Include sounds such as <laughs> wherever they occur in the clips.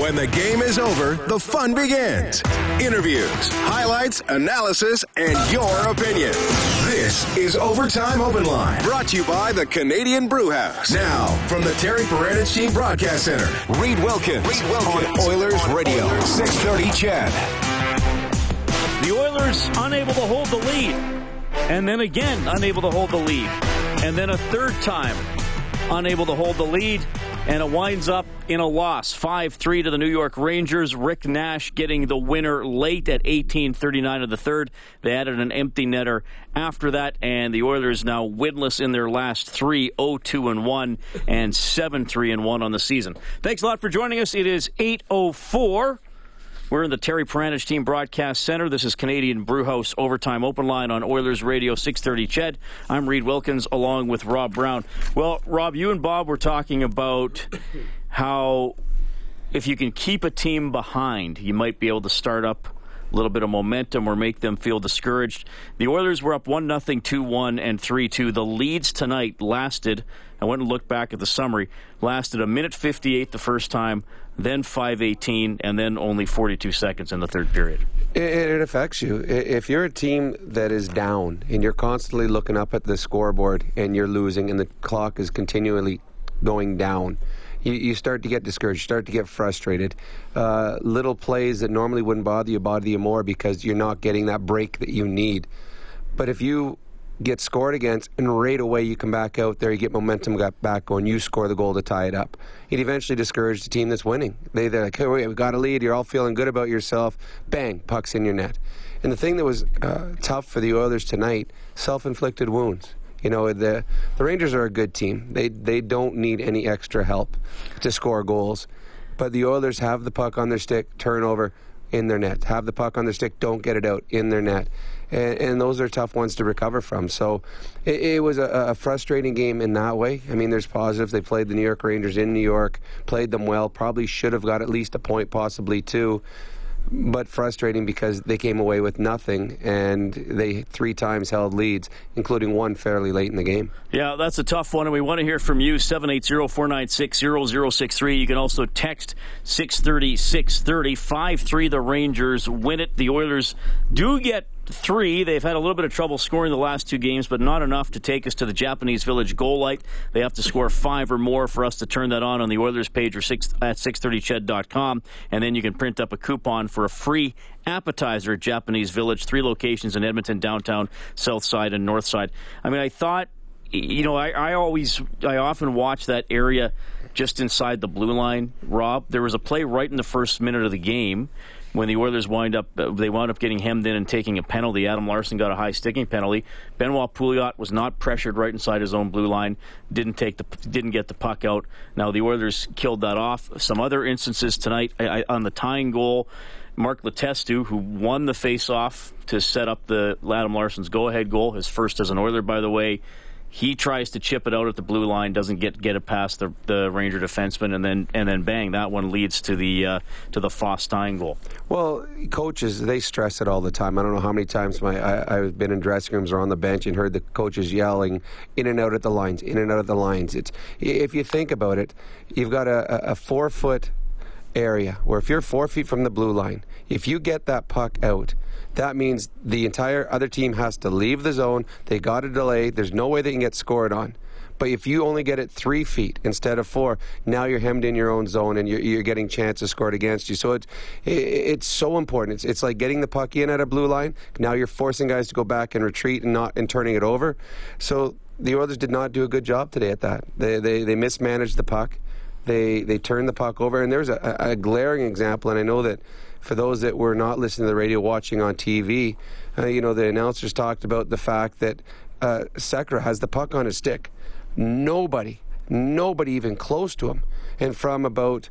When the game is over, the fun begins. Interviews, highlights, analysis, and your opinion. This is Overtime Open Line, brought to you by the Canadian Brewhouse. Now, from the Terry Paranych Team Broadcast Center, Reid Wilkins, Reid Wilkins on Oilers Radio, 630 CHED. The Oilers unable to hold the lead. And then again, unable to hold the lead. And then a third time, unable to hold the lead. And it winds up in a loss, 5-3 to the New York Rangers. Rick Nash getting the winner late at 18:39 of the third. They added an empty netter after that, and the Oilers now winless in their last three, 0-2 and 1, and 7-3 and 1 on the season. Thanks a lot for joining us. It is 8:04. We're in the Terry Paranych Team Broadcast Center. This is Canadian Brewhouse Overtime Open Line on Oilers Radio 630 CHED. I'm Reid Wilkins along with Rob Brown. Well, Rob, you and Bob were talking about how if you can keep a team behind, you might be able to start up a little bit of momentum or make them feel discouraged. The Oilers were up 1 0, 2 1, and 3 2. The leads tonight lasted, I went and looked back at the summary, lasted a minute 58 the first time, then 518, and then only 42 seconds in the third period. It, it, affects you. If you're a team that is down and you're constantly looking up at the scoreboard and you're losing and the clock is continually going down, you, you start to get discouraged, you start to get frustrated. Uh, little plays that normally wouldn't bother you bother you more because you're not getting that break that you need. But if you get scored against, and right away you come back out there, you get momentum back going, you score the goal to tie it up. It eventually discourages the team that's winning. They, they're like, hey, we got a lead, you're all feeling good about yourself. Bang, puck's in your net. And the thing that was uh, tough for the Oilers tonight, self-inflicted wounds. You know, the the Rangers are a good team. They they don't need any extra help to score goals. But the Oilers have the puck on their stick, turnover in their net. Have the puck on their stick, don't get it out in their net. And, and those are tough ones to recover from. So it, it was a, a, frustrating game in that way. I mean, there's positives. They played the New York Rangers in New York, played them well, probably should have got at least a point, possibly two but frustrating because they came away with nothing and they three times held leads, including one fairly late in the game. Yeah, that's a tough one, and we want to hear from you. 780-496-0063. You can also text 630-630. 5-3 the Rangers win it. The Oilers do get three. They've had a little bit of trouble scoring the last two games, but not enough to take us to the Japanese Village goal light. They have to score five or more for us to turn that on on the Oilers page or six, at 630ched.com. And then you can print up a coupon for a free appetizer at Japanese Village. Three locations in Edmonton, downtown, south side, and north side. I mean, I thought, you know, I, I always, I often watch that area just inside the blue line, Rob. There was a play right in the first minute of the game when the Oilers wind up, uh, they wound up getting hemmed in and taking a penalty. Adam Larsson got a high sticking penalty. Benoit Pouliot was not pressured right inside his own blue line. Didn't take the, didn't get the puck out. Now the Oilers killed that off. Some other instances tonight I, I, on the tying goal. Mark Letestu, who won the face-off to set up the Adam Larsson's go-ahead goal, his first as an Oiler, by the way. He tries to chip it out at the blue line, doesn't get get it past the, the Ranger defenseman, and then and then bang, that one leads to the uh, to the Foss tying goal. Well, coaches they stress it all the time. I don't know how many times my I, I've been in dressing rooms or on the bench and heard the coaches yelling in and out at the lines, in and out of the lines. It's if you think about it, you've got a, a four foot area where if you're four feet from the blue line, if you get that puck out that means the entire other team has to leave the zone. They got a delay. There's no way they can get scored on. But if you only get it three feet instead of four, now you're hemmed in your own zone and you're, you're getting chances scored against you. So it's it's so important. It's it's like getting the puck in at a blue line. Now you're forcing guys to go back and retreat and not and turning it over. So the Oilers did not do a good job today at that. They they, they mismanaged the puck. They they turned the puck over, and there's a, a glaring example. And I know that for those that were not listening to the radio, watching on TV, uh, you know, the announcers talked about the fact that uh, Sekera has the puck on his stick. Nobody, nobody even close to him and from about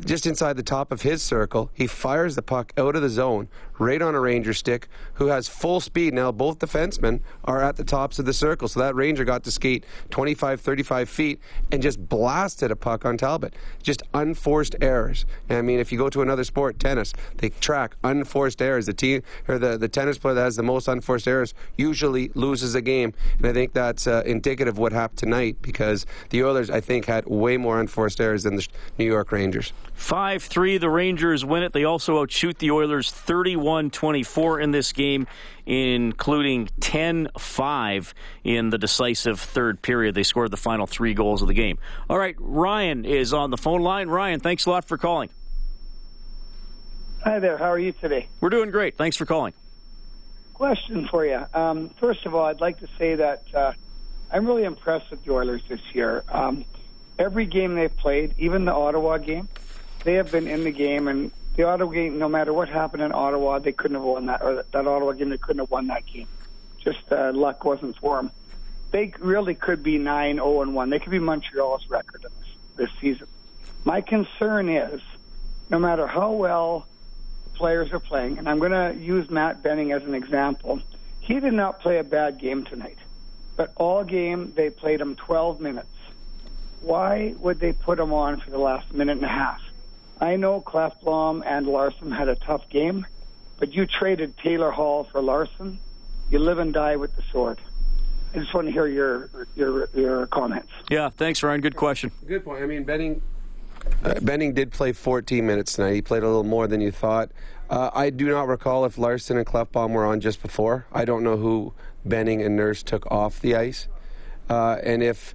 just inside the top of his circle, he fires the puck out of the zone, right on a Ranger stick, who has full speed. Now, both defensemen are at the tops of the circle, so that Ranger got to skate 25, 35 feet and just blasted a puck on Talbot. Just unforced errors. I mean, if you go to another sport, tennis, they track unforced errors. The team or the, the tennis player that has the most unforced errors usually loses a game, and I think that's uh, indicative of what happened tonight because the Oilers, I think, had way more unforced errors than the New York Rangers. 5 3, the Rangers win it. They also outshoot the Oilers 31 24 in this game, including 10 5 in the decisive third period. They scored the final three goals of the game. All right, Ryan is on the phone line. Ryan, thanks a lot for calling. Hi there. How are you today? We're doing great. Thanks for calling. Question for you. Um, first of all, I'd like to say that uh, I'm really impressed with the Oilers this year. Um, every game they've played, even the Ottawa game, they have been in the game. And the Ottawa game, no matter what happened in Ottawa, they couldn't have won that. Or that Ottawa game, they couldn't have won that game. Just uh, luck wasn't for them. They really could be 9 0 and 1. They could be Montreal's record this, this season. My concern is no matter how well players are playing, and I'm going to use Matt Benning as an example. He did not play a bad game tonight, but all game they played him 12 minutes. Why would they put him on for the last minute and a half? I know Klefbom and Larsson had a tough game, but you traded Taylor Hall for Larsson. You live and die with the sword. I just want to hear your your your comments. Yeah, thanks, Ryan. Good question. Good point. I mean, Benning uh, Benning did play 14 minutes tonight. He played a little more than you thought. Uh, I do not recall if Larsson and Klefbom were on just before. I don't know who Benning and Nurse took off the ice, uh, and if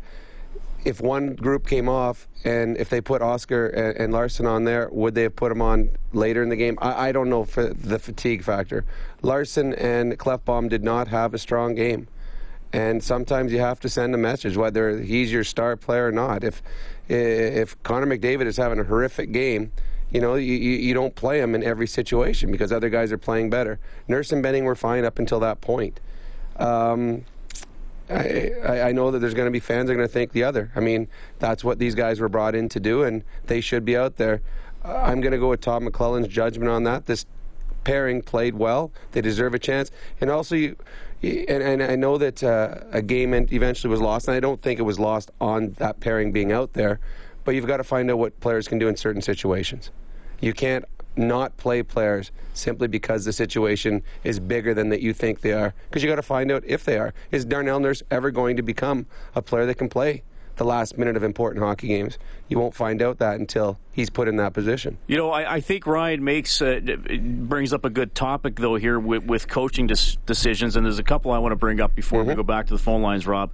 if one group came off and if they put Oscar and, and Larsson on there, would they have put them on later in the game? I, I don't know for the fatigue factor. Larsson and Klefbom did not have a strong game. And sometimes you have to send a message, whether he's your star player or not. If if Connor McDavid is having a horrific game, you know, you, you don't play him in every situation because other guys are playing better. Nurse and Benning were fine up until that point. Um, I, I know that there's going to be fans that are going to think the other. I mean, that's what these guys were brought in to do, and they should be out there. I'm going to go with Todd McLellan's judgment on that. This pairing played well. They deserve a chance. And also, you, and, and I know that uh, a game eventually was lost, and I don't think it was lost on that pairing being out there. But you've got to find out what players can do in certain situations. You can't not play players simply because the situation is bigger than that you think they are. Because you got to find out if they are. Is Darnell Nurse ever going to become a player that can play? the last minute of important hockey games. You won't find out that until he's put in that position. You know, I, I think Ryan makes uh, brings up a good topic though here with, with coaching dis- decisions, and there's a couple I want to bring up before mm-hmm. we go back to the phone lines, Rob.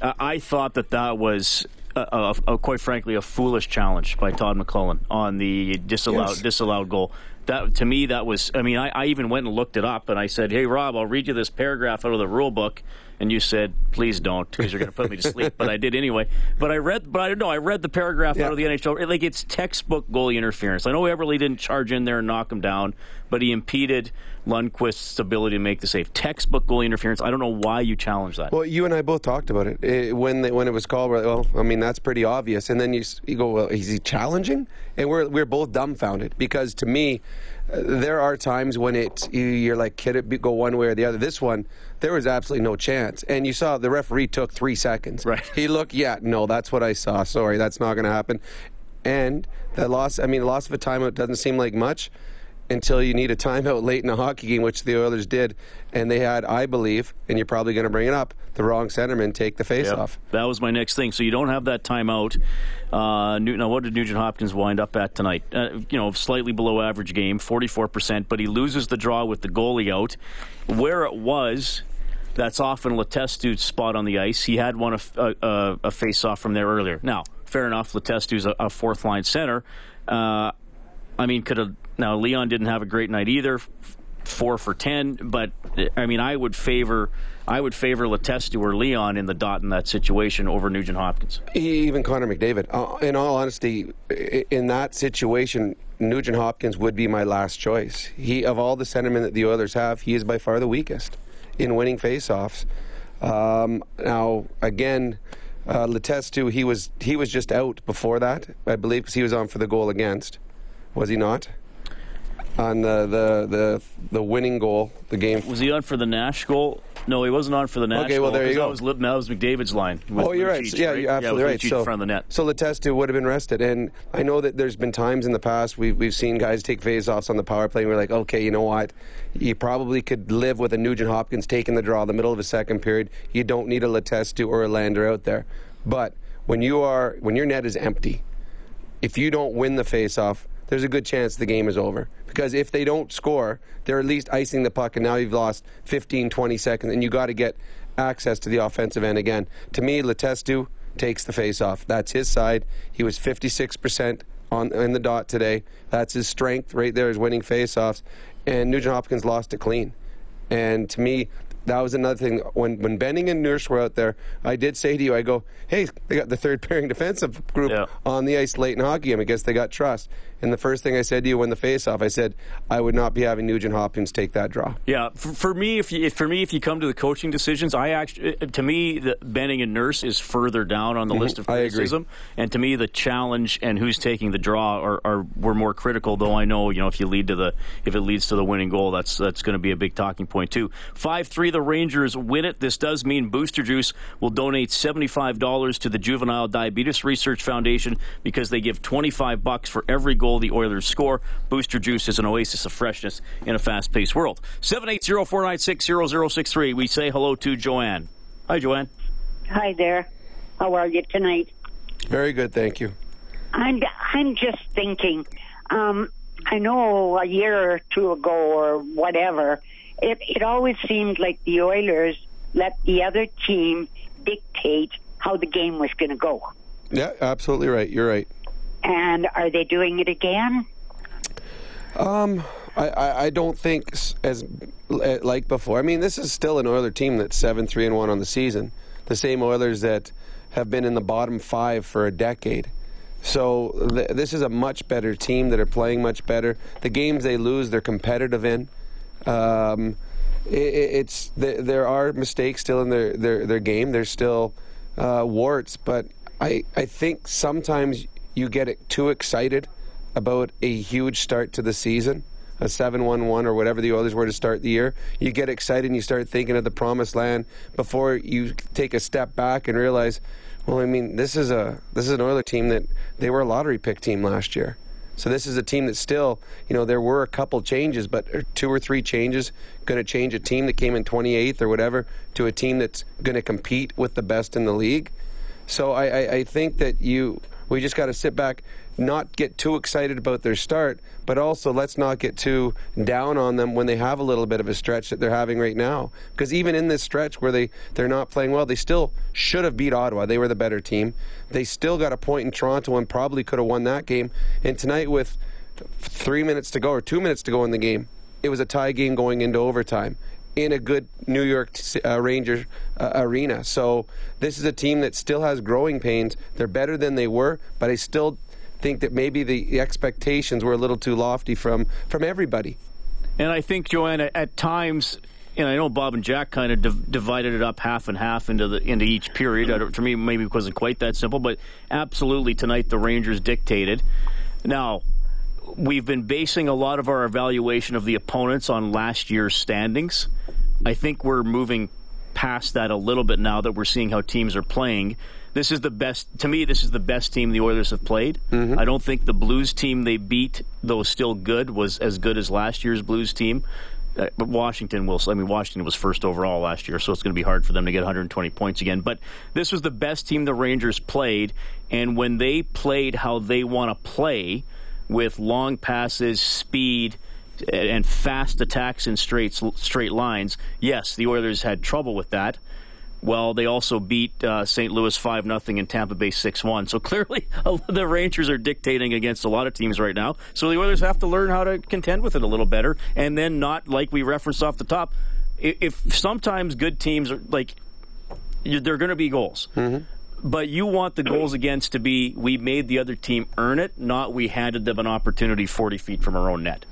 Uh, I thought that that was. A, a, quite frankly, a foolish challenge by Todd McLellan on the disallowed yes. disallowed goal. That to me, that was. I mean, I, I even went and looked it up, and I said, "Hey, Rob, I'll read you this paragraph out of the rule book." and you said, "Please don't," because you're going to put me to sleep. but I did anyway. But I read, but I don't know. I read the paragraph yeah. out of the NHL. Like it's textbook goalie interference. I know Eberle didn't charge in there and knock him down, but he impeded Lundqvist's ability to make the save. Textbook goalie interference. I don't know why you challenge that. Well, you and I both talked about it, it when they, when it was called. Well, I mean that's pretty obvious. And then you you go, well, is he challenging? And we're we're both dumbfounded because to me uh, there are times when it you're like, could it go one way or the other? This one, there was absolutely no chance, and you saw the referee took three seconds. Right. He looked, yeah, no, that's what I saw. Sorry, that's not going to happen. And the loss, I mean, the loss of a timeout doesn't seem like much until you need a timeout late in a hockey game, which the Oilers did, and they had, I believe, and you're probably going to bring it up, the wrong centerman take the face yep. off. That was my next thing. So you don't have that timeout. Uh, now, what did Nugent Hopkins wind up at tonight? Uh, you know, slightly below average game, 44%, but he loses the draw with the goalie out. Where it was, that's often Letestu's spot on the ice. He had one a, a, a face off from there earlier. Now, fair enough, Letestu's a, a fourth line center. Uh, I mean, could have now Leon didn't have a great night either, four for ten. But I mean, I would favor I would favor Letestu or Leon in the dot in that situation over Nugent Hopkins. Even Connor McDavid. Uh, in all honesty, in that situation, Nugent Hopkins would be my last choice. He of all the centermen that the Oilers have, he is by far the weakest in winning faceoffs. Um, now, again, uh, Letestu, he was he was just out before that, I believe, because he was on for the goal against. Was he not? On the, the, the, the winning goal, the game. Was he on for the Nash goal? No, he wasn't on for the Nash Okay, well, there you go. That was, that was McDavid's line. Oh, you're right. yeah, right? you're absolutely yeah, right. So, in front of the net. So Letestu would have been rested. And I know that there's been times in the past we've, we've seen guys take face-offs on the power play, and we're like, okay, you know what? You probably could live with a Nugent Hopkins taking the draw in the middle of a second period. You don't need a Letestu or a Lander out there. But when you are when your net is empty – if you don't win the face-off, there's a good chance the game is over. Because if they don't score, they're at least icing the puck, and now you've lost 15, 20 seconds, and you got to get access to the offensive end again. To me, Letestu takes the face-off. That's his side. He was 56% on in the dot today. That's his strength right there is winning face-offs. And Nugent Hopkins lost it clean. And to me, that was another thing. When when Benning and Nurse were out there, I did say to you, I go, hey, they got the third pairing defensive group Yeah. on the ice late in hockey game. I guess they got trust. And the first thing I said to you when the face off, I said I would not be having Nugent Hopkins take that draw. Yeah, for, for me, if, you, if for me, if you come to the coaching decisions, I actually, to me, the Benning and Nurse is further down on the list of Mm-hmm. I agree. criticism, and to me, the challenge and who's taking the draw are, are were more critical. Though I know, you know, if you lead to the if it leads to the winning goal, that's that's going to be a big talking point too. Five three, the Rangers win it. This does mean Booster Juice will donate seventy five dollars to the Juvenile Diabetes Research Foundation because they give twenty five bucks for every goal the Oilers score. Booster Juice is an oasis of freshness in a fast paced world. 780-496-0063. We say hello to Joanne. Hi, Joanne. Hi there. How are you tonight? Very good, thank you. I'm I'm just thinking. Um, I know a year or two ago or whatever, it it always seemed like the Oilers let the other team dictate how the game was going to go. Yeah, absolutely right. You're right. And are they doing it again? I, I, I don't think as uh, like before. I mean, this is still an Oiler team that's seven three and one on the season. The same Oilers that have been in the bottom five for a decade. So th- this is a much better team that are playing much better. The games they lose, they're competitive in. Um, i i- it's there are mistakes still in their their, their game. There's still uh, warts, but I I think sometimes you get it too excited about a huge start to the season, a 7 1 1 or whatever the Oilers were to start the year. You get excited and you start thinking of the promised land before you take a step back and realize, well, I mean, this is a this is an Oiler team that they were a lottery pick team last year. So this is a team that still, you know, there were a couple changes, but er, two or three changes going to change a team that came in 28th or whatever to a team that's going to compete with the best in the league. So I, I, I think that you we just got to sit back, not get too excited about their start, but also let's not get too down on them when they have a little bit of a stretch that they're having right now. Because even in this stretch where they they're not playing well, they still should have beat Ottawa. They were the better team. They still got a point in Toronto and probably could have won that game. And tonight with three minutes to go or two minutes to go in the game, it was a tie game going into overtime in a good New York uh, Ranger uh, arena. So this is a team that still has growing pains. They're better than they were, but I still think that maybe the expectations were a little too lofty from from everybody. And I think, Joanne, at, times, and I know Bob and Jack kind of div- divided it up half and half into the into each period. To me, maybe it wasn't quite that simple, but absolutely tonight the Rangers dictated. Now, we've been basing a lot of our evaluation of the opponents on last year's standings. I think we're moving past that a little bit now that we're seeing how teams are playing. This is the best to me. This is the best team the Oilers have played. I don't think the Blues team they beat, though still good, was as good as last year's Blues team. Uh, but Washington will. I mean, Washington was first overall last year, so it's going to be hard for them to get 120 points again. But this was the best team the Rangers played, and when they played how they want to play, with long passes, speed, and fast attacks in straight straight lines. Yes, the Oilers had trouble with that. Well, they also beat uh, St. Louis five 0 and Tampa Bay six one. So <laughs> clearly, the Rangers are dictating against a lot of teams right now. So the Oilers have to learn how to contend with it a little better, and then not like we referenced off the top. If sometimes good teams are like, they're going to be goals. But you want the goals against to be we made the other team earn it, not we handed them an opportunity 40 feet from our own net.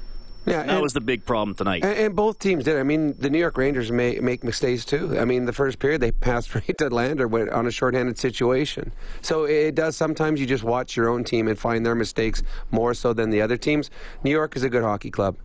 Yeah, That and- was the big problem tonight. And, and both teams did. I mean, the New York Rangers may make mistakes too. I mean, the first period they <laughs> passed right to Lander on a shorthanded situation. So it does. Sometimes you just watch your own team and find their mistakes more so than the other teams. New York is a good hockey club.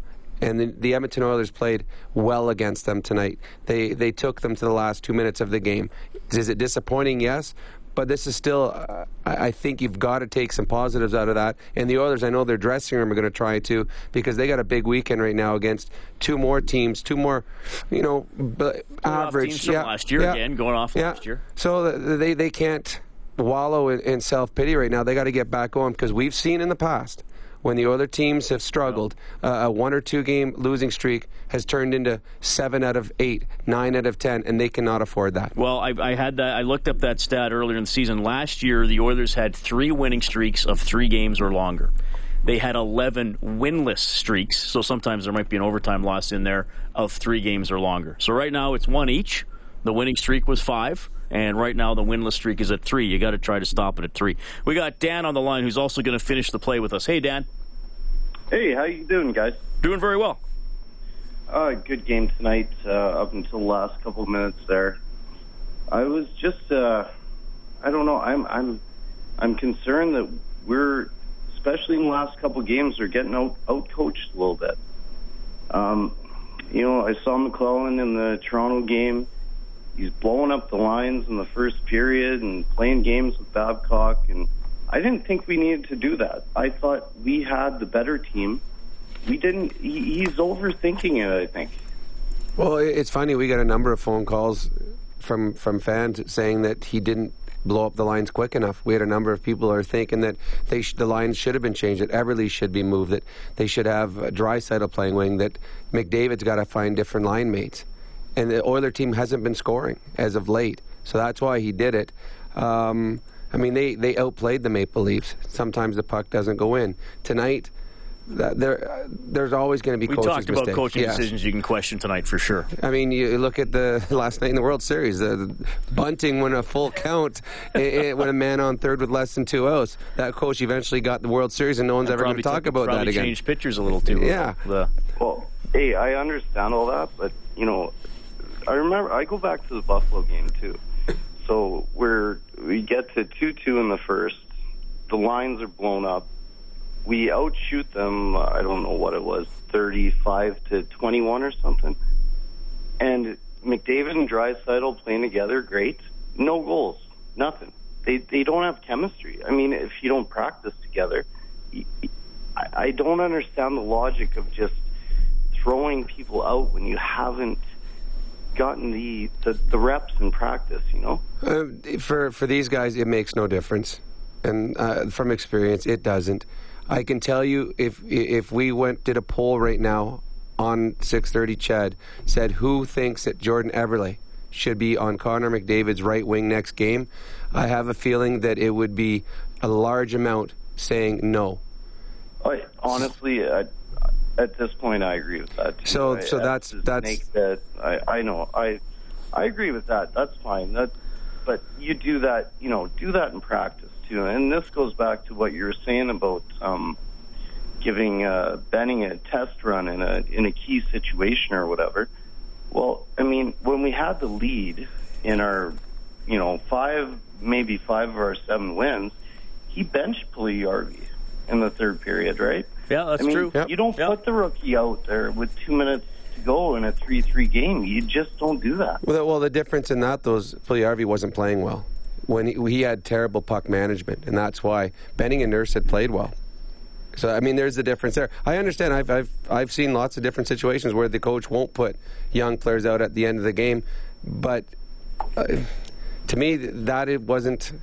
And the, the Edmonton Oilers played well against them tonight. They they took them to the last two minutes of the game. Is it disappointing? Yes, but this is still. Uh, I think you've got to take some positives out of that. And the Oilers, I know their dressing room are going to try to because they got a big weekend right now against two more teams, two more, you know, b- average. teams from last year again, going off last year. So they they can't wallow in, in self pity right now. They got to get back on because we've seen in the past when the other teams have struggled, uh, a one or two game losing streak has turned into seven out of eight, nine out of ten, and they cannot afford that. Well, I, I had that. I looked up that stat earlier in the season. Last year, the Oilers had three winning streaks of three games or longer. They had 11 winless streaks, so sometimes there might be an overtime loss in there of three games or longer. So right now it's one each. The winning streak was five, and right now the winless streak is at three. You got to try to stop it at three. We got Dan on the line, who's also going to finish the play with us. Hey, Dan. Hey, how you doing, guys? Doing very well. Uh, good game tonight, uh, up until the last couple of minutes there. I was just, uh, I don't know. I'm, I'm, I'm concerned that we're especially in the last couple of games, they're getting out out coached a little bit. Um, you know, I saw McLellan in the Toronto game. He's blowing up the lines in the first period and playing games with Babcock, and I didn't think we needed to do that. I thought we had the better team. We didn't. He, he's overthinking it. I think. Well, it's funny. We got a number of phone calls from from fans saying that he didn't blow up the lines quick enough. We had a number of people are thinking that they sh- the lines should have been changed, that Eberle should be moved, that they should have Draisaitl playing wing, that McDavid's got to find different line mates. And the Oiler team hasn't been scoring as of late, so that's why he did it. Um, I mean, they, they outplayed the Maple Leafs. Sometimes the puck doesn't go in. Tonight, there, there's always going to be. We talked about mistakes. coaching yes. decisions you can question tonight for sure. I mean, you look at the <laughs> last night in the World Series, the, bunting when a full count, it, it, when a man on third with less than two outs. That coach eventually got the World Series, and no one's and ever going to talk about that again. Changed pitchers a little too. Yeah. The, well, hey, I understand all that, but you know, I remember I go back to the Buffalo game too. So we're we get to two two in the first. The lines are blown up we outshoot them. I don't know what it was, thirty-five to twenty-one or something. And McDavid and Draisaitl playing together, great. No goals, nothing. They they don't have chemistry. I mean, if you don't practice together, I, I don't understand the logic of just throwing people out when you haven't gotten the the, the reps in practice. You know, uh, for for these guys, it makes no difference, and uh, from experience, it doesn't. I can tell you if if we went did a poll right now on 6:30 CHED said who thinks that Jordan Eberle should be on Connor McDavid's right wing next game, I have a feeling that it would be a large amount saying no. I, honestly, I, at this point, I agree with that. Too. So, I, so that's that's. That, I, I know. I, I agree with that. That's fine. That, but you do that. You know, do that in practice too. And this goes back to what you were saying about um, giving uh, Benning a test run in a in a key situation or whatever. Well, I mean, when we had the lead in our, you know, five maybe five of our seven wins, he benched Puljujarvi in the third period, right? Yeah, that's I mean, true. You don't yep. put the rookie out there with two minutes to go in a three-three game. You just don't do that. Well, well, the difference in that, those Puljujarvi wasn't playing well when he, he, had terrible puck management, and that's why Benning and Nurse had played well. So I mean, there's a difference there. I understand. I've I've I've seen lots of different situations where the coach won't put young players out at the end of the game, but uh, to me, that it wasn't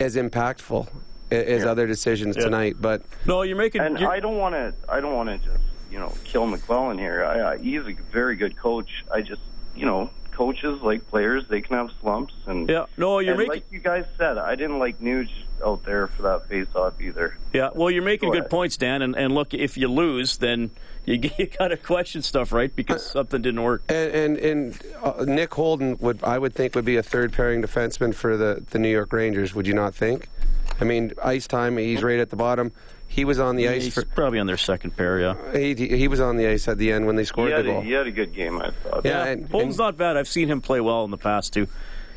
as impactful as yeah. other decisions yeah. tonight. But no, you're making. And you're, I don't want to. I don't want to just you know kill McLellan here. I, I, he's a very good coach. I just you know coaches, like players, they can have slumps. And yeah, no, you're making like you guys said. I didn't like Nuge out there for that face-off either. Yeah, well, you're making Go good ahead. points, Dan. And, and look, if you lose, then you, <laughs> you got to question stuff, right? Because something didn't work. And and, and uh, Nick Holden would I would think would be a third pairing defenseman for the the New York Rangers. Would you not think? I mean, ice time, he's right at the bottom. He was on the ice. He's for, probably on their second pair, yeah. He, he was on the ice at the end when they scored the goal. A, he had a good game, I thought. Yeah, yeah and, Holden's and, not bad. I've seen him play well in the past, too.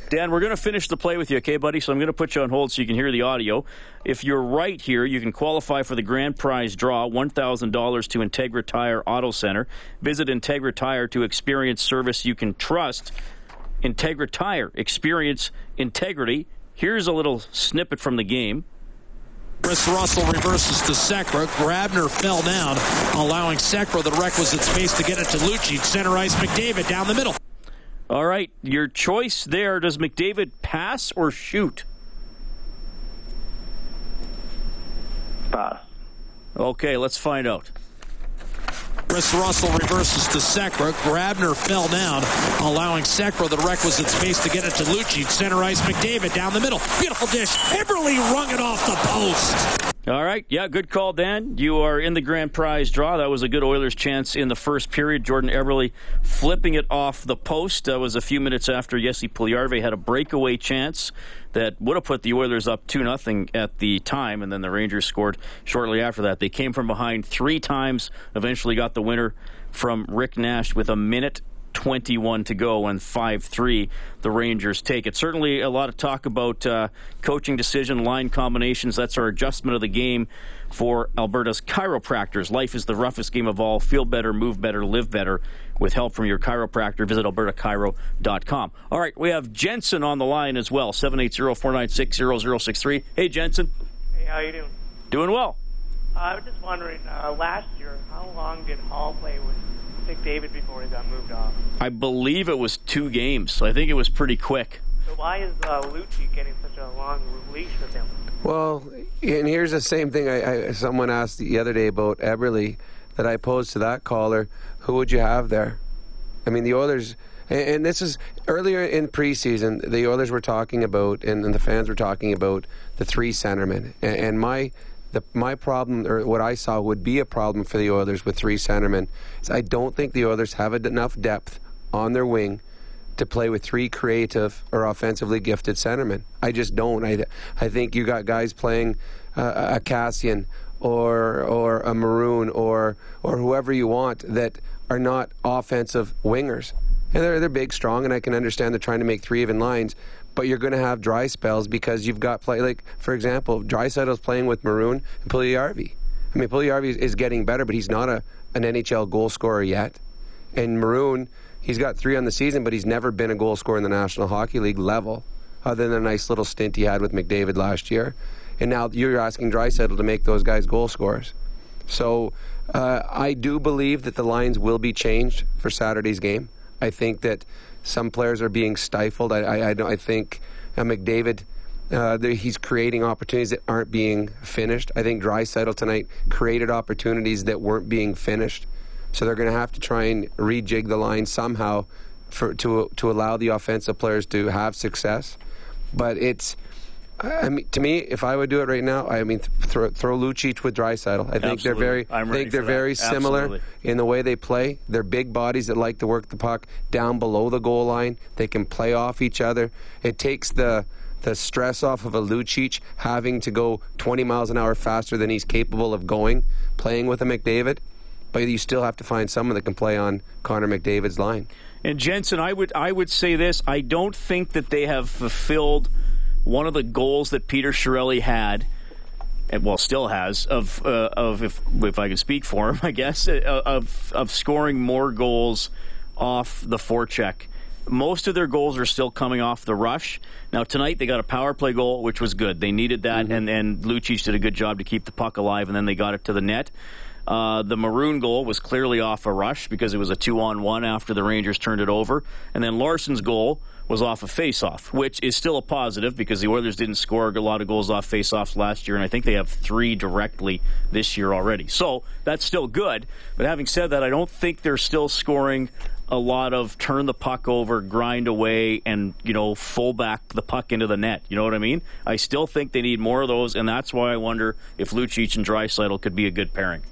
Dan, we're going to finish the play with you, okay, buddy? So I'm going to put you on hold so you can hear the audio. If you're right here, you can qualify for the grand prize draw $1,000 to Integra Tire Auto Center. Visit Integra Tire to experience service you can trust. Integra Tire, experience integrity. Here's a little snippet from the game. Kris Russell reverses to Sekera. Grabner fell down, allowing Sekera the requisite space to get it to Lucic. Center ice McDavid down the middle. All right, your choice there. Does McDavid pass or shoot? Pass. Okay, let's find out. Kris Russell reverses to Sekera. Grabner fell down, allowing Sekera the requisite space to get it to Lucic. Center ice McDavid down the middle. Beautiful dish. Eberle rung it off the post. All right. Yeah, good call, Dan. You are in the grand prize draw. That was a good Oilers chance in the first period. Jordan Eberle flipping it off the post. That was a few minutes after Jesse Puljujarvi had a breakaway chance that would have put the Oilers up 2 0 at the time, and then the Rangers scored shortly after that. They came from behind three times, eventually got the winner from Rick Nash with a minute 21 to go and 5 3 the Rangers take it. Certainly a lot of talk about uh, coaching decision, line combinations. That's our adjustment of the game for Alberta's chiropractors. Life is the roughest game of all. Feel better, move better, live better. With help from your chiropractor, visit albertachiro.com. All right, we have Jensen on the line as well, 780-496-0063. Hey, Jensen. Hey, how you doing? Doing well. Uh, I was just wondering, uh, last year, how long did Hall play with McDavid before he got moved off? I believe it was two games. I think it was pretty quick. So why is uh, Lucci getting such a long leash with him? Well, and here's the same thing I, I someone asked the other day about Eberle that I posed to that caller. Who would you have there? I mean, the Oilers, and, and this is earlier in preseason. The Oilers were talking about, and, and the fans were talking about the three centermen. And, and my the, my problem, or what I saw would be a problem for the Oilers with three centermen, is I don't think the Oilers have enough depth on their wing to play with three creative or offensively gifted centermen. I just don't. I, I think you got guys playing uh, a Kassian or or a Maroon or or whoever you want that are not offensive wingers. And they're they're big, strong, and I can understand they're trying to make three even lines. But you're going to have dry spells because you've got play like for example, Draisaitl's playing with Maroon and Puljujarvi. I mean, Puljujarvi is getting better, but he's not a an NHL goal scorer yet. And Maroon, he's got three on the season, but he's never been a goal scorer in the National Hockey League level, other than a nice little stint he had with McDavid last year. And now you're asking Draisaitl to make those guys goal scorers. So uh, I do believe that the lines will be changed for Saturday's game. I think that some players are being stifled. I, I, I, I think uh, McDavid. Uh, he's creating opportunities that aren't being finished. I think Draisaitl tonight created opportunities that weren't being finished. So they're going to have to try and rejig the line somehow for to to allow the offensive players to have success. But it's I mean, to me, if I would do it right now, I mean, throw, throw Lucic with Draisaitl. I think Absolutely. they're very, I'm think they're very that. similar Absolutely. in the way they play. They're big bodies that like to work the puck down below the goal line. They can play off each other. It takes the the stress off of a Lucic having to go 20 miles an hour faster than he's capable of going, playing with a McDavid. But you still have to find someone that can play on Connor McDavid's line. And Jensen, I would I would say this: I don't think that they have fulfilled one of the goals that Peter Chiarelli had, and well, still has of uh, of if if I can speak for him, <laughs> I guess uh, of of scoring more goals off the forecheck. Most of their goals are still coming off the rush. Now tonight they got a power play goal, which was good. They needed that, and and Lucic did a good job to keep the puck alive, and then they got it to the net. Uh, the maroon goal was clearly off a rush because it was a two on one after the Rangers turned it over. And then Larsson's goal was off a face off, which is still a positive because the Oilers didn't score a lot of goals off face offs last year, and I think they have three directly this year already. So that's still good. But having said that, I don't think they're still scoring a lot of turn the puck over, grind away, and you know full back the puck into the net. You know what I mean? I still think they need more of those, and that's why I wonder if Lucic and Draisaitl could be a good pairing.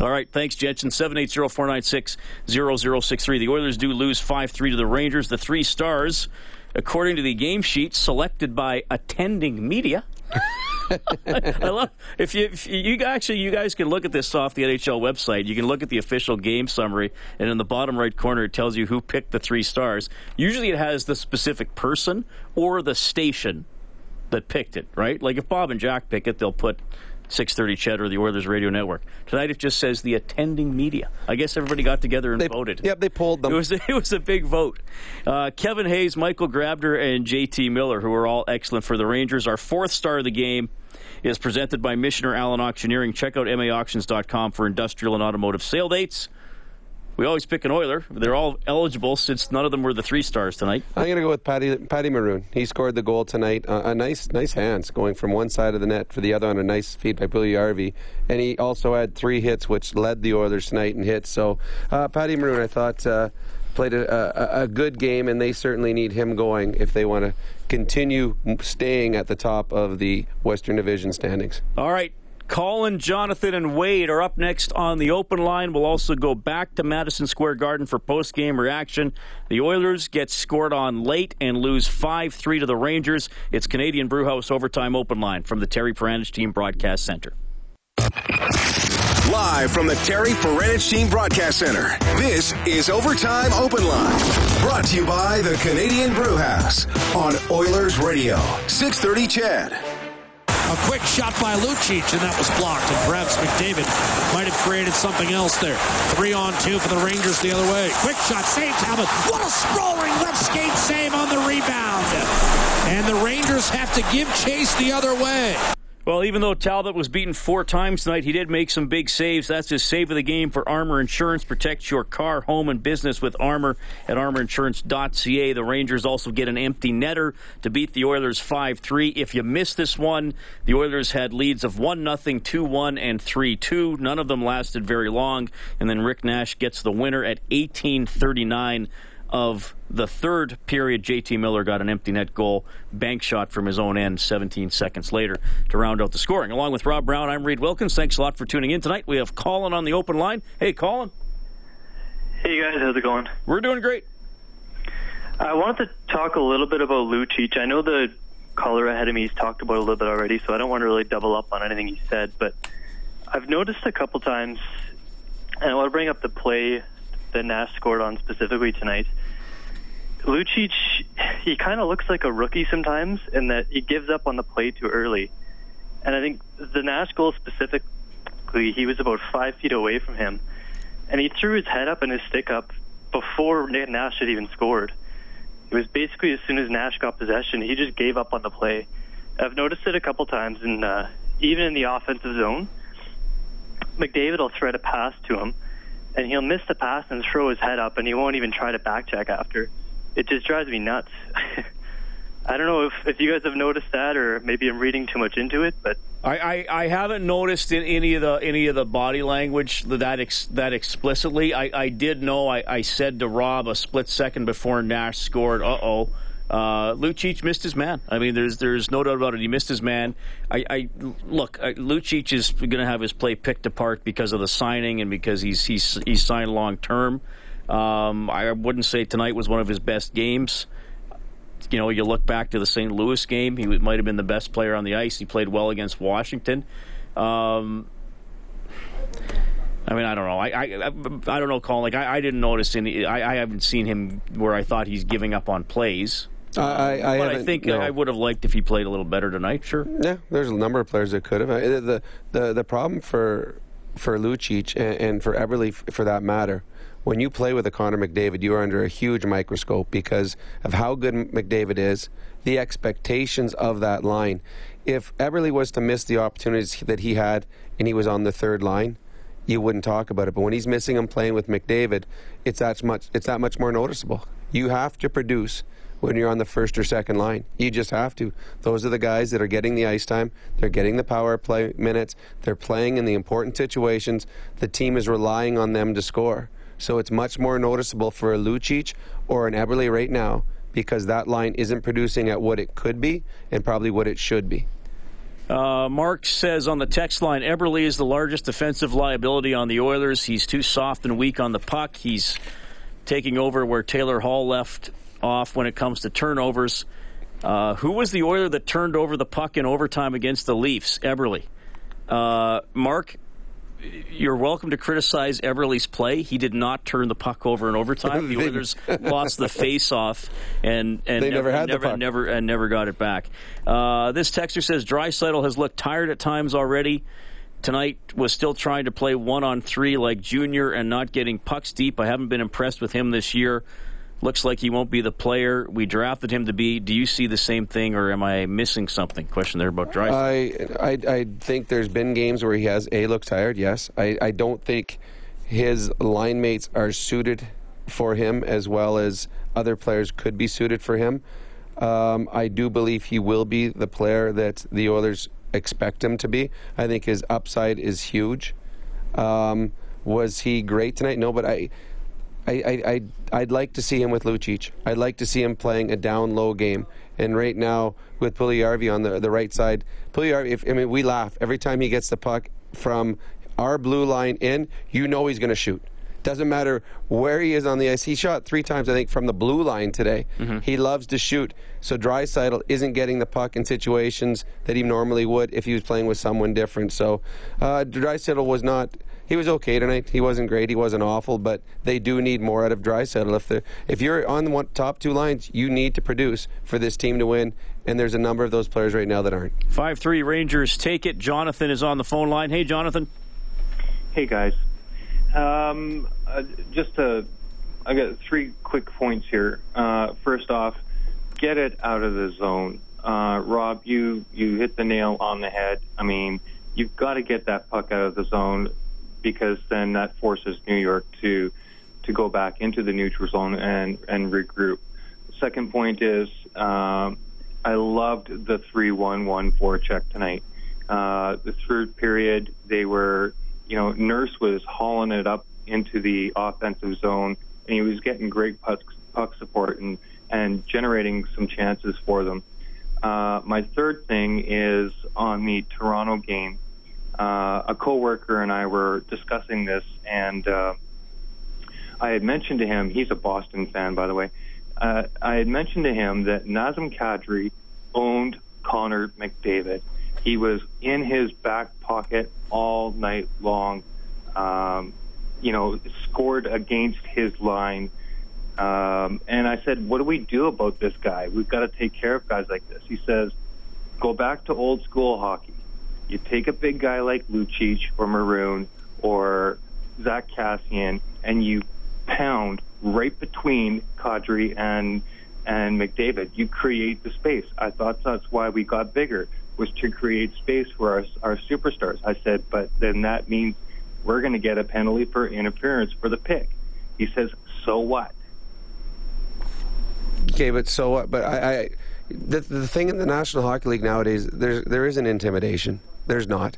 All right, thanks, Jensen. 780-496-0063. The Oilers do lose 5-3 to the Rangers. The three stars, according to the game sheet, selected by attending media. <laughs> I love if you if you actually you guys can look at this off the NHL website. You can look at the official game summary, and in the bottom right corner it tells you who picked the three stars. Usually it has the specific person or the station that picked it. Right? Like if Bob and Jack pick it, they'll put 6:30 Ched or the Oilers Radio Network. Tonight it just says the attending media. I guess everybody got together and They- voted. Yep, they polled them. It was <laughs> it was a big vote. Uh, Kevin Hayes, Michael Grabner, and J.T. Miller, who are all excellent for the Rangers. Our fourth star of the game is presented by Michener Allen Auctioneering. Check out maauctions.com for industrial and automotive sale dates. We always pick an Oiler. They're all eligible since none of them were the three stars tonight. I'm going to go with Patty Patty Maroon. He scored the goal tonight. Uh, a nice nice hands going from one side of the net for the other on a nice feed by Puljujarvi. And he also had three hits, which led the Oilers tonight in hits. So uh, Patty Maroon, I thought. Uh, played a, a, a, good game, and they certainly need him going if they want to continue staying at the top of the Western Division standings. All right. Colin, Jonathan, and Wade are up next on the open line. We'll also go back to Madison Square Garden for post game reaction. The Oilers get scored on late and lose 5 3 to the Rangers. It's Canadian Brewhouse Overtime Open Line from the Terry Paranych Team Broadcast Center. Live from the Terry Paranych Team Broadcast Center, this is Overtime Open Line. Brought to you by the Canadian Brewhouse on Oilers Radio, 630 CHED. A quick shot by Lucic, and that was blocked. And perhaps McDavid might have created something else there. Three on two for the Rangers the other way. Quick shot, save Talbot. What a sprawling left skate save on the rebound. And the Rangers have to give chase the other way. Well, even though Talbot was beaten four times tonight, he did make some big saves. That's his save of the game for Armor Insurance. Protect your car, home, and business with Armor at armorinsurance.ca. The Rangers also get an empty netter to beat the Oilers 5 3. If you missed this one, the Oilers had leads of 1 0, 2 1, and 3 2. None of them lasted very long. And then Rick Nash gets the winner at 1839 of the third period, JT Miller got an empty net goal, bank shot from his own end 17 seconds later to round out the scoring. Along with Rob Brown, I'm Reid Wilkins. Thanks a lot for tuning in tonight. We have Colin on the open line. Hey, Colin. Hey, guys. How's it going? We're doing great. I wanted to talk a little bit about Lucic. I know the caller ahead of me has talked about it a little bit already, so I don't want to really double up on anything he said, but I've noticed a couple times, and I want to bring up the play that Nash scored on specifically tonight. Lucic, he kind of looks like a rookie sometimes in that he gives up on the play too early. And I think the Nash goal specifically, he was about five feet away from him. And he threw his head up and his stick up before Nash had even scored. It was basically as soon as Nash got possession, he just gave up on the play. I've noticed it a couple times, and uh, even in the offensive zone, McDavid will thread a pass to him, and he'll miss the pass and throw his head up, and he won't even try to back check after. It just drives me nuts. <laughs> I don't know if, if you guys have noticed that, or maybe I'm reading too much into it, but I, I, I haven't noticed in any of the any of the body language that ex, that explicitly. I, I did know. I, I said to Rob a split second before Nash scored. Uh oh. Uh, Lucic missed his man. I mean, there's there's no doubt about it. He missed his man. I, I look, I, Lucic is going to have his play picked apart because of the signing and because he's he's he's signed long term. Um, I wouldn't say tonight was one of his best games. You know, you look back to the St. Louis game; he might have been the best player on the ice. He played well against Washington. Um, I mean, I don't know. I, I, I don't know, Colin. Like, I, I didn't notice any. I, I haven't seen him where I thought he's giving up on plays. I, I, but I think no. I would have liked if he played a little better tonight. Sure. Yeah, there's a number of players that could have. The the the problem for for Lucic and, and for Eberle, for that matter, when you play with a Connor McDavid, you are under a huge microscope because of how good McDavid is, the expectations of that line. If Eberle was to miss the opportunities that he had and he was on the third line, you wouldn't talk about it. But when he's missing and playing with McDavid, it's that much it's that much more noticeable. You have to produce when you're on the first or second line. You just have to. Those are the guys that are getting the ice time. They're getting the power play minutes. They're playing in the important situations. The team is relying on them to score. So it's much more noticeable for a Lucic or an Eberle right now because that line isn't producing at what it could be and probably what it should be. Uh, Mark says on the text line, Eberle is the largest defensive liability on the Oilers. He's too soft and weak on the puck. He's taking over where Taylor Hall left off when it comes to turnovers. Uh, who was the Oiler that turned over the puck in overtime against the Leafs? Eberle. Uh, Mark, you're welcome to criticize Eberle's play. He did not turn the puck over in overtime. <laughs> The Oilers lost the face-off and and they never, never had never, the puck. never and never got it back. Uh, this texter says Draisaitl has looked tired at times already. Tonight was still trying to play one on three like Junior and not getting pucks deep. I haven't been impressed with him this year looks like he won't be the player we drafted him to be. Do you see the same thing, or am I missing something? Question there about Dry. I, I I think there's been games where he has a looked tired. Yes, I I don't think his line mates are suited for him as well as other players could be suited for him. Um, I do believe he will be the player that the Oilers expect him to be. I think his upside is huge. Um, was he great tonight? No, but I, I, I, I, would like to see him with Lucic. I'd like to see him playing a down low game. And right now, with Puljujarvi on the the right side, Puljujarvi, if, I mean, we laugh every time he gets the puck from our blue line in. You know he's going to shoot. Doesn't matter where he is on the ice. He shot three times, I think, from the blue line today. Mm-hmm. He loves to shoot. So Draisaitl isn't getting the puck in situations that he normally would if he was playing with someone different. So uh, Draisaitl was not. He was okay tonight. He wasn't great. He wasn't awful, but they do need more out of Draisaitl. If they if you're on the one, top two lines, you need to produce for this team to win. And there's a number of those players right now that aren't. Five three Rangers take it. Jonathan is on the phone line. Hey, Jonathan. Hey guys. Um, uh, just to, I got three quick points here. Uh, first off, get it out of the zone. Uh, Rob, you you hit the nail on the head. I mean, you've got to get that puck out of the zone because then that forces New York to to go back into the neutral zone and and regroup. Second point is um, I loved the three one one four check tonight. Uh, the third period, they were you know, Nurse was hauling it up into the offensive zone, and he was getting great puck, puck support and, and generating some chances for them. Uh, my third thing is on the Toronto game. Uh, a coworker and I were discussing this, and uh, I had mentioned to him, he's a Boston fan, by the way. Uh, I had mentioned to him that Nazem Kadri owned Connor McDavid. He was in his back pocket all night long. Um, you know, scored against his line. Um, and I said, what do we do about this guy? We've got to take care of guys like this. He says, go back to old school hockey. You take a big guy like Lucic or Maroon or Zack Kassian, and you pound right between Kadri and and McDavid. You create the space. I thought that's why we got bigger was to create space for our, our superstars. I said, but then that means we're going to get a penalty for interference for the pick. He says, so what? Okay, but so what? But I, I the, the thing in the National Hockey League nowadays, there's there is an intimidation. There's not.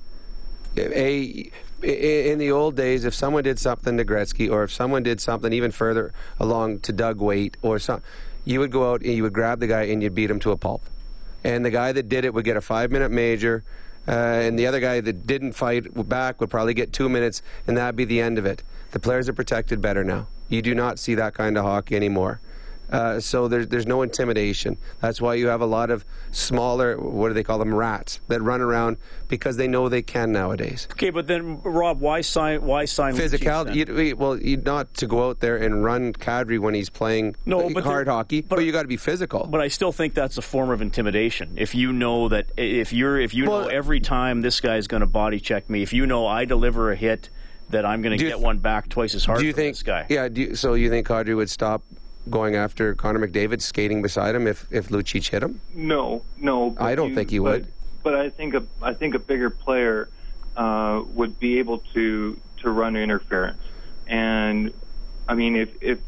A in the old days, if someone did something to Gretzky, or if someone did something even further along to Doug Weight, or some, you would go out and you would grab the guy and you'd beat him to a pulp and the guy that did it would get a five minute major. Uh, and the other guy that didn't fight back would probably get two minutes, and that'd be the end of it. The players are protected better now. You do not see that kind of hockey anymore. Uh, so there's there's no intimidation. That's why you have a lot of smaller, what do they call them, rats that run around because they know they can nowadays. Okay, but then Rob, why sign? Why sign? Physicality. Well, you not to go out there and run Kadri when he's playing no, but hard hockey, but, but you got to be physical. But I still think that's a form of intimidation. If you know that if you're if you well, know every time this guy's going to body check me, if you know I deliver a hit that I'm going to get one back twice as hard. Do you think? This guy? Yeah. You, so you think Kadri would stop going after Connor McDavid, skating beside him if if Lucic hit him? No, no. I don't you, think he but, would. But I think a I think a bigger player uh, would be able to to run interference, and I mean if if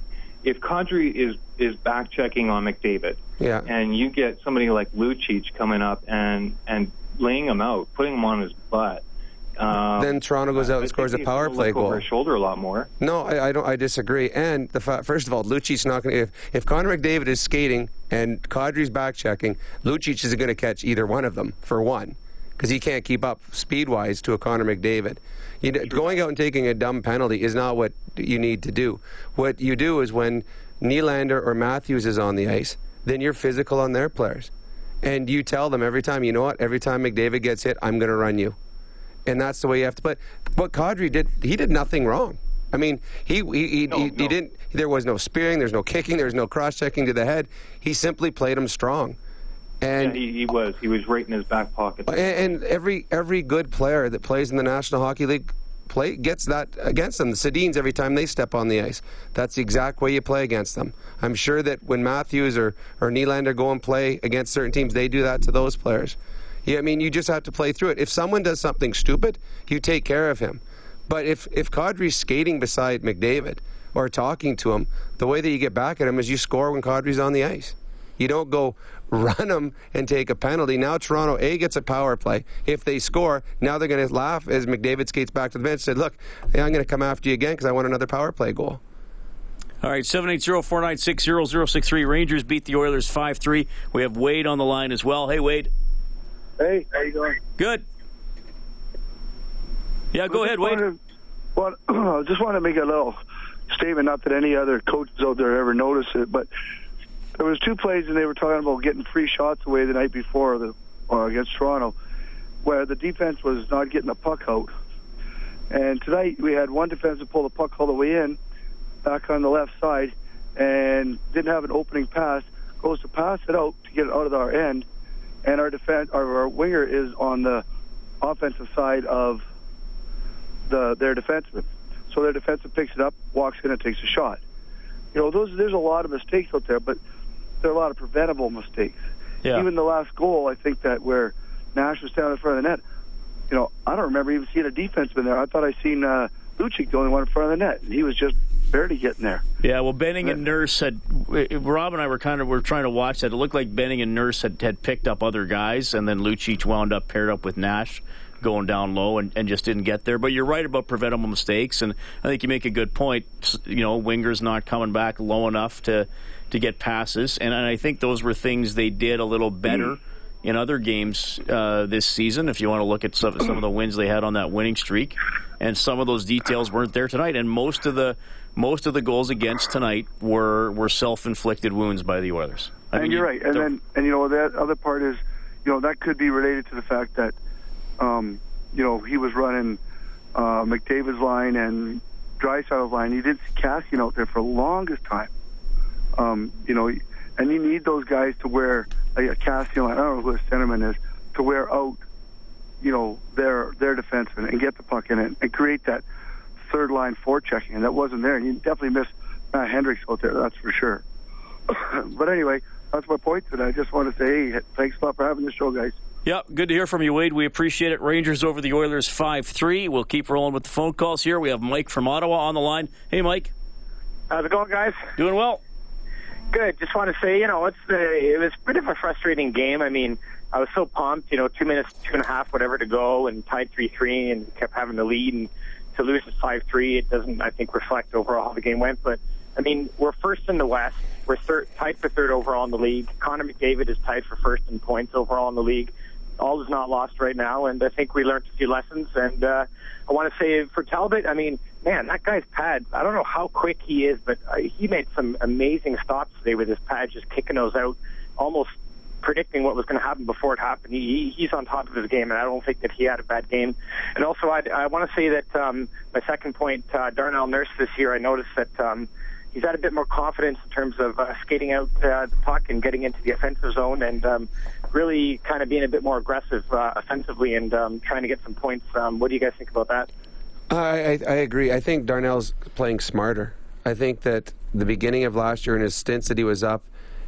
if Kadri is is back checking on McDavid, yeah. and you get somebody like Lucic coming up and and laying him out, putting him on his butt um, then Toronto goes out and scores a power play goal. Over his shoulder a lot more. No, I, I don't. I disagree. And the fa- first of all, Lucic's not going to. If, if Connor McDavid is skating and Kadri's back checking, Lucic isn't going to catch either one of them for one, because he can't keep up speed wise to a Connor McDavid. You know, going out and taking a dumb penalty is not what you need to do. What you do is when Nylander or Matthews is on the ice, then you're physical on their players, and you tell them every time. You know what? Every time McDavid gets hit, I'm going to run you and that's the way you have to play. What Kadri did, he did nothing wrong. I mean, he he, he, no, he, no. he didn't. There was no spearing. There's no kicking. There's no cross checking to the head. He simply played him strong. And yeah, he, he, was. He was right in his back pocket. And, and, every every good player that plays in the National Hockey League play gets that against them. The Sedins every time they step on the ice. That's the exact way you play against them. I'm sure that when Matthews or or Nylander go and play against certain teams, they do that to those players. Yeah, I mean, you just have to play through it. If someone does something stupid, you take care of him. But if if Kadri's skating beside McDavid or talking to him, the way that you get back at him is you score when Kadri's on the ice. You don't go <laughs> run him and take a penalty. Now Toronto A gets a power play. If they score, now they're going to laugh as McDavid skates back to the bench. and Said, "Look, I'm going to come after you again because I want another power play goal." All right, 780-496-0063. Rangers beat the Oilers 5-3. We have Wade on the line as well. Hey, Wade. Hey, how you doing? Good. Yeah, go ahead, Wade. Wanted, well, I just want <clears throat> to make a little statement. Not that any other coaches out there ever notice it, but there was two plays, and they were talking about getting free shots away the night before the uh, against Toronto, where the defense was not getting the puck out. And tonight we had one defensive pull the puck all the way in, back on the left side, and didn't have an opening pass. Goes to pass it out to get it out of our end, and our defense, our, our winger is on the offensive side of the their defenseman. So their defenseman picks it up, walks in, and takes a shot. You know, those there's a lot of mistakes out there, but there are a lot of preventable mistakes. Yeah. Even the last goal, I think that where Nash was down in front of the net. You know, I don't remember even seeing a defenseman there. I thought I seen uh, Lucic the only one in front of the net, and he was just barely getting there. Yeah, well, Benning and Nurse had. Rob and I were kind of were trying to watch that. It looked like Benning and Nurse had, had picked up other guys, and then Lucic wound up paired up with Nash going down low and, and just didn't get there. But you're right about preventable mistakes, and I think you make a good point. You know, Winger's not coming back low enough to to get passes, and I think those were things they did a little better. In other games uh, this season, if you want to look at some, some of the wins they had on that winning streak, and some of those details weren't there tonight, and most of the most of the goals against tonight were were self inflicted wounds by the Oilers. I and mean, you're right. And then, and you know, that other part is, you know, that could be related to the fact that, um, you know, he was running uh, McDavid's line and Draisaitl's line. He did see Kassian out there for the longest time. Um, you know, and you need those guys to wear like a Kassian line. I don't know who his centerman is to wear out, you know, their their defenseman and get the puck in it and create that third line forechecking. And that wasn't there. And you definitely missed Matt Hendricks out there. That's for sure. <coughs> but anyway, that's my point today. I just want to say, hey, thanks a lot for having the show, guys. Yep, good to hear from you, Wade. We appreciate it. Rangers over the Oilers 5 3. We'll keep rolling with the phone calls here. We have Mike from Ottawa on the line. Hey, Mike. How's it going, guys? Doing well. Good. Just want to say, you know, it's the it was a bit of a frustrating game. I mean, I was so pumped, you know, two minutes, two and a half, whatever to go, and tied three three, and kept having the lead, and to lose five three, it doesn't, I think, reflect overall how the game went. But I mean, we're first in the West. We're third, tied for third overall in the league. Connor McDavid is tied for first in points overall in the league. All is not lost right now, and I think we learned a few lessons. And uh, I want to say for Talbot, I mean, man, that guy's pad. I don't know how quick he is, but uh, he made some amazing stops today with his pad, just kicking those out, almost predicting what was going to happen before it happened. He, he- he's on top of his game, and I don't think that he had a bad game. And also, I, I want to say that um, my second point, uh, Darnell Nurse this year, I noticed that um, he's had a bit more confidence in terms of uh, skating out uh, the puck and getting into the offensive zone, and um, really kind of being a bit more aggressive uh, offensively and um, trying to get some points. Um, what do you guys think about that? I, I, I agree. I think Darnell's playing smarter. I think that the beginning of last year, in his stints that he was up,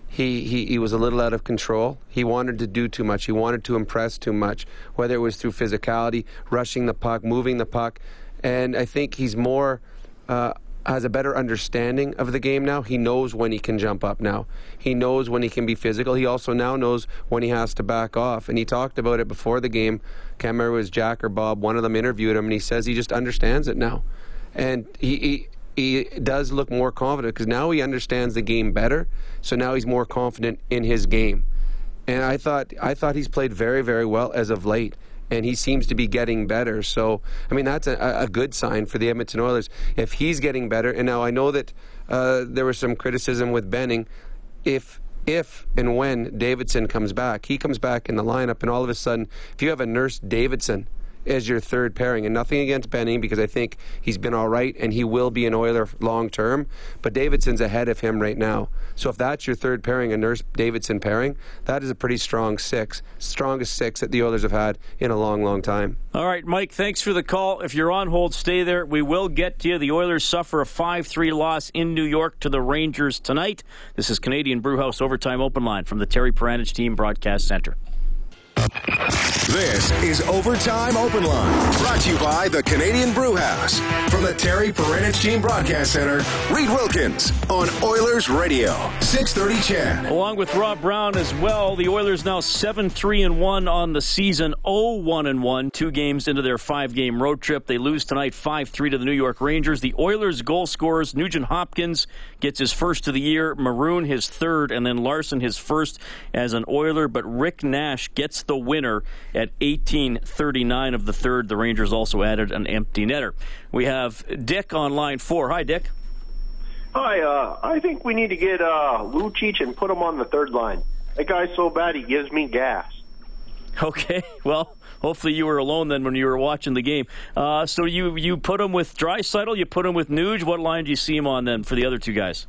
he, he, he was a little out of control. He wanted to do too much. He wanted to impress too much, whether it was through physicality, rushing the puck, moving the puck. And I think he's more. Uh, has a better understanding of the game now. He knows when he can jump up now. He knows when he can be physical. He also now knows when he has to back off. And he talked about it before the game. Can't remember was Jack or Bob. One of them interviewed him, and he says he just understands it now. And he, he he does look more confident because now he understands the game better. So now he's more confident in his game. And I thought I thought he's played very very well as of late. And he seems to be getting better. So, I mean, that's a, a good sign for the Edmonton Oilers. If he's getting better, and now I know that uh, there was some criticism with Benning. If if and when Davidson comes back, he comes back in the lineup, and all of a sudden, if you have a Nurse Davidson as your third pairing, and nothing against Benning because I think he's been all right and he will be an Oiler long term, but Davidson's ahead of him right now. So if that's your third pairing, a Nurse Davidson pairing, that is a pretty strong six, strongest six that the Oilers have had in a long, long time. All right, Mike, thanks for the call. If you're on hold, stay there. We will get to you. The Oilers suffer a 5 3 loss in New York to the Rangers tonight. This is Canadian Brewhouse Overtime Open Line from the Terry Paranych Team Broadcast Center. This is Overtime Open Line, brought to you by the Canadian Brew House. From the Terry Paranych Team Broadcast Center, Reid Wilkins on Oilers Radio, 630 CHED. Along with Rob Brown as well, the Oilers now 7 3 and 1 on the season, 0 1 and 1, two games into their five game road trip. They lose tonight 5 3 to the New York Rangers. The Oilers' goal scorers, Nugent Hopkins gets his first of the year, Maroon his third, and then Larsson his first as an Oiler. But Rick Nash gets the winner at 18:39 of the third. The Rangers also added an empty netter. We have Dick on line four. Hi, Dick. Hi, uh, I think we need to get uh, Lucic and put him on the third line. That guy's so bad he gives me gas. Okay, <laughs> well, hopefully you were alone then when you were watching the game. Uh, so you you put him with Draisaitl, you put him with Nuge. What line do you see him on then for the other two guys?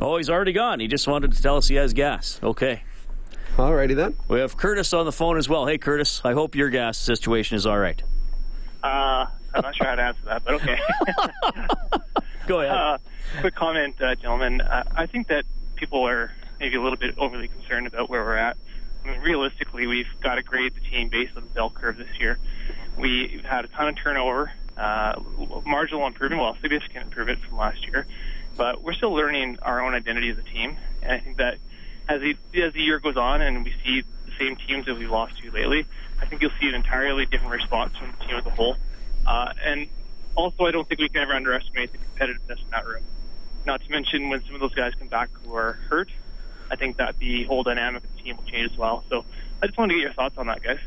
Oh, he's already gone. He just wanted to tell us he has gas. Okay. Alrighty then. We have Curtis on the phone as well. Hey, Curtis. I hope your gas situation is all right. Uh, I'm not sure how to answer that, but okay. <laughs> Go ahead. Uh, quick comment, uh, gentlemen. Uh, I think that people are maybe a little bit overly concerned about where we're at. I mean, realistically, we've got to grade the team based on the bell curve this year. We've had a ton of turnover, uh, marginal improvement, well, significant improvement from last year, but we're still learning our own identity as a team. And I think that as the, as the year goes on and we see the same teams that we've lost to lately, I think you'll see an entirely different response from the team as a whole. Uh, and also, I don't think we can ever underestimate the competitiveness in that room. Not to mention when some of those guys come back who are hurt, I think that the whole dynamic of the team will change as well. So I just wanted to get your thoughts on that, guys.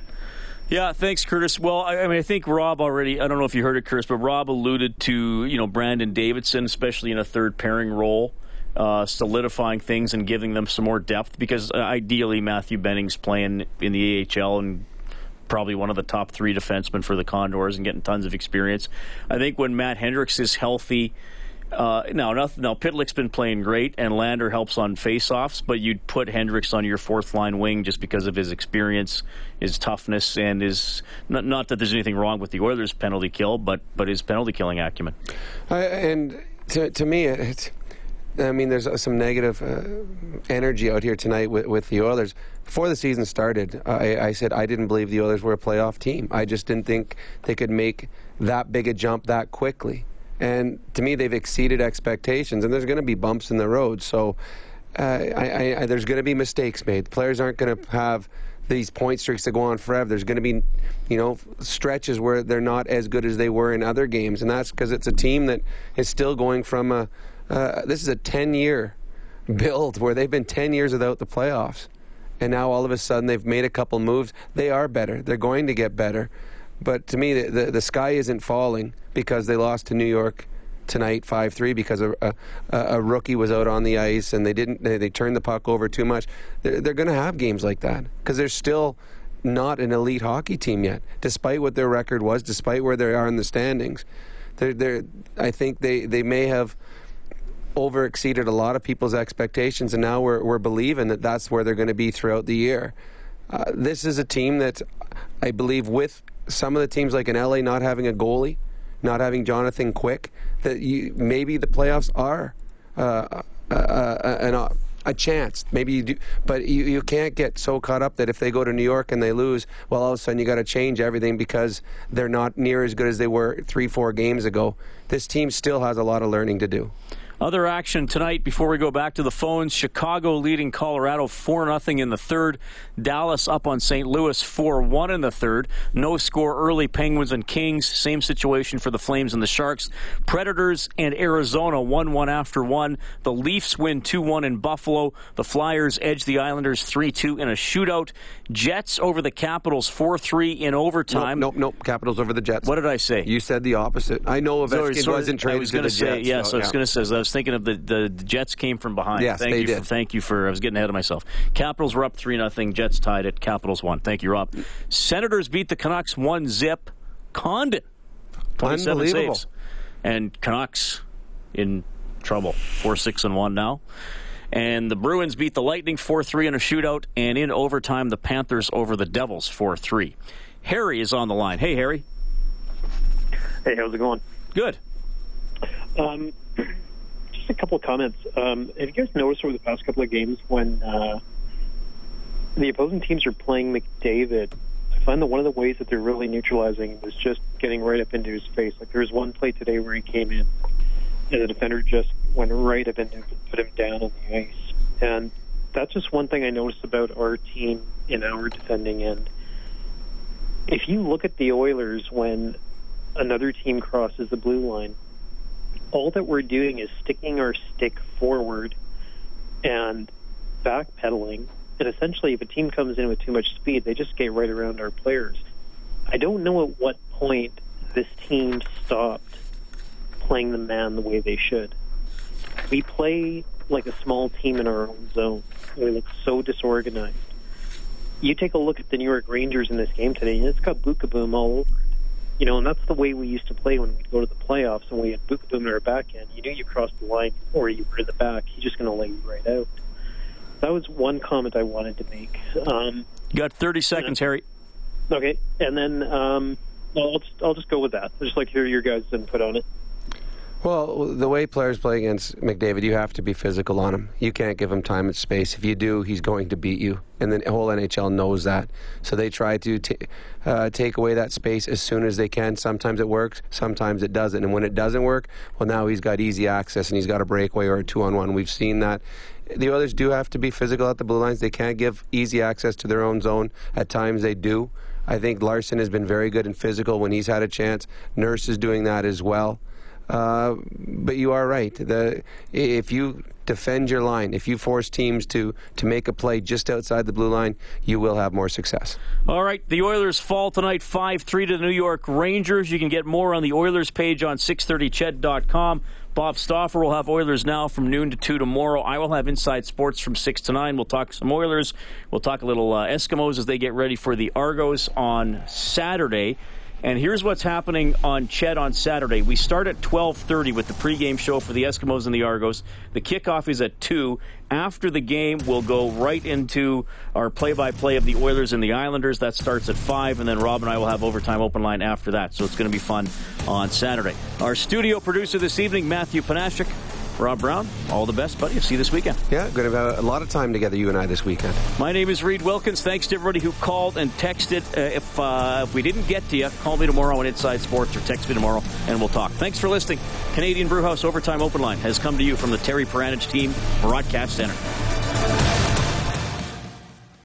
Yeah, thanks, Curtis. Well, I, I mean, I think Rob already. I don't know if you heard it, Curtis, but Rob alluded to you know Brandon Davidson, especially in a third pairing role, uh, solidifying things and giving them some more depth. Because uh, ideally, Matthew Benning's playing in the AHL and probably one of the top three defensemen for the Condors and getting tons of experience. I think when Matt Hendricks is healthy. Uh, now, now Pitlick's been playing great, and Lander helps on faceoffs. But you'd put Hendricks on your fourth line wing just because of his experience, his toughness, and his not, not that there's anything wrong with the Oilers' penalty kill, but but his penalty killing acumen. Uh, and to, to me, it's. I mean, there's some negative uh, energy out here tonight with, with the Oilers. Before the season started, I, I said I didn't believe the Oilers were a playoff team. I just didn't think they could make that big a jump that quickly. And to me, they've exceeded expectations, and there's going to be bumps in the road. So uh, I, I, there's going to be mistakes made. Players aren't going to have these point streaks that go on forever. There's going to be, you know, stretches where they're not as good as they were in other games, and that's because it's a team that is still going from a. Uh, this is a 10-year build where they've been 10 years without the playoffs, and now all of a sudden they've made a couple moves. They are better. They're going to get better. But to me, the, the, the sky isn't falling because they lost to New York tonight 5-3 because a, a, a, rookie was out on the ice and they didn't they, they turned the puck over too much. They're, they're going to have games like that because they're still not an elite hockey team yet, despite what their record was, despite where they are in the standings. They're, they're, I think they, they may have over exceeded a lot of people's expectations, and now we're, we're believing that that's where they're going to be throughout the year. Uh, this is a team that I believe, with some of the teams like in LA not having a goalie, not having Jonathan Quick, that you, maybe the playoffs are uh, uh, an, uh, a chance. Maybe you do, but you, you can't get so caught up that if they go to New York and they lose, well, all of a sudden you got to change everything because they're not near as good as they were three, four games ago. This team still has a lot of learning to do. Other action tonight before we go back to the phones. Chicago leading Colorado 4 0 in the third. Dallas up on St. Louis 4 1 in the third. No score early. Penguins and Kings. Same situation for the Flames and the Sharks. Predators and Arizona 1 1 after 1. The Leafs win 2 1 in Buffalo. The Flyers edge the Islanders 3 2 in a shootout. Jets over the Capitals 4 3 in overtime. Nope, nope, nope. Capitals over the Jets. What did I say? You said the opposite. I know Ovechkin so, wasn't traded I was gonna the say, Jets. Yes, so, I was going to say. I was thinking of the, the Jets came from behind. Yes, thank they you did. For, thank you for. I was getting ahead of myself. Capitals were up three nothing. Jets tied it. Capitals won. Thank you, Rob. Senators beat the Canucks one zip. Condon, twenty-seven Unbelievable. saves, and Canucks in trouble. Four six and one now. And the Bruins beat the Lightning 4 3 in a shootout. And in overtime, the Panthers over the Devils 4 3. Harry is on the line. Hey, Harry. Hey, how's it going? Good. Um, <clears throat> just a couple of comments. Um, have you guys noticed over the past couple of games when uh, the opposing teams are playing McDavid. I find that one of the ways that they're really neutralizing is just getting right up into his face. Like there was one play today where he came in and the defender just went right up and put him down on the ice. And that's just one thing I noticed about our team in our defending end. If you look at the Oilers when another team crosses the blue line, all that we're doing is sticking our stick forward and backpedaling. And essentially, if a team comes in with too much speed, they just skate right around our players. I don't know at what point this team stopped playing the man the way they should. We play like a small team in our own zone. We look so disorganized. You take a look at the New York Rangers in this game today, and it's got Boom all over it. You know, and that's the way we used to play when we'd go to the playoffs and we had Boom in our back end. You knew you crossed the line or you were in the back. He's just going to lay you right out. That was one comment I wanted to make. Um, you got 30 seconds, Harry. Okay, and then um, I'll just I'll just go with that. I just like to hear your guys' input on it. Well, the way players play against McDavid, you have to be physical on him. You can't give him time and space. If you do, he's going to beat you. And the whole NHL knows that. So they try to t- uh, take away that space as soon as they can. Sometimes it works, sometimes it doesn't. And when it doesn't work, well, now he's got easy access and he's got a breakaway or a two on one. We've seen that. The others do have to be physical at the blue lines. They can't give easy access to their own zone. At times they do. I think Larsson has been very good and physical when he's had a chance. Nurse is doing that as well. Uh, but you are right. The, if you defend your line, if you force teams to, to make a play just outside the blue line, you will have more success. All right. The Oilers fall tonight 5 3 to the New York Rangers. You can get more on the Oilers page on 630ched.com. Bob Stauffer will have Oilers now from noon to 2 tomorrow. I will have Inside Sports from 6 to 9. We'll talk some Oilers. We'll talk a little uh, Eskimos as they get ready for the Argos on Saturday. And here's what's happening on CHED on Saturday. We start at 12:30 with the pregame show for the Eskimos and the Argos. The kickoff is at 2. After the game, we'll go right into our play-by-play of the Oilers and the Islanders. That starts at 5 and then Rob and I will have overtime open line after that. So it's going to be fun on Saturday. Our studio producer this evening, Matthew Panashik. Rob Brown, all the best, buddy. See you this weekend. Yeah, going to have a lot of time together, you and I, this weekend. My name is Reid Wilkins. Thanks to everybody who called and texted. Uh, if, uh, if we didn't get to you, call me tomorrow on Inside Sports or text me tomorrow and we'll talk. Thanks for listening. Canadian Brewhouse Overtime Open Line has come to you from the Terry Paranych team, Broadcast Center.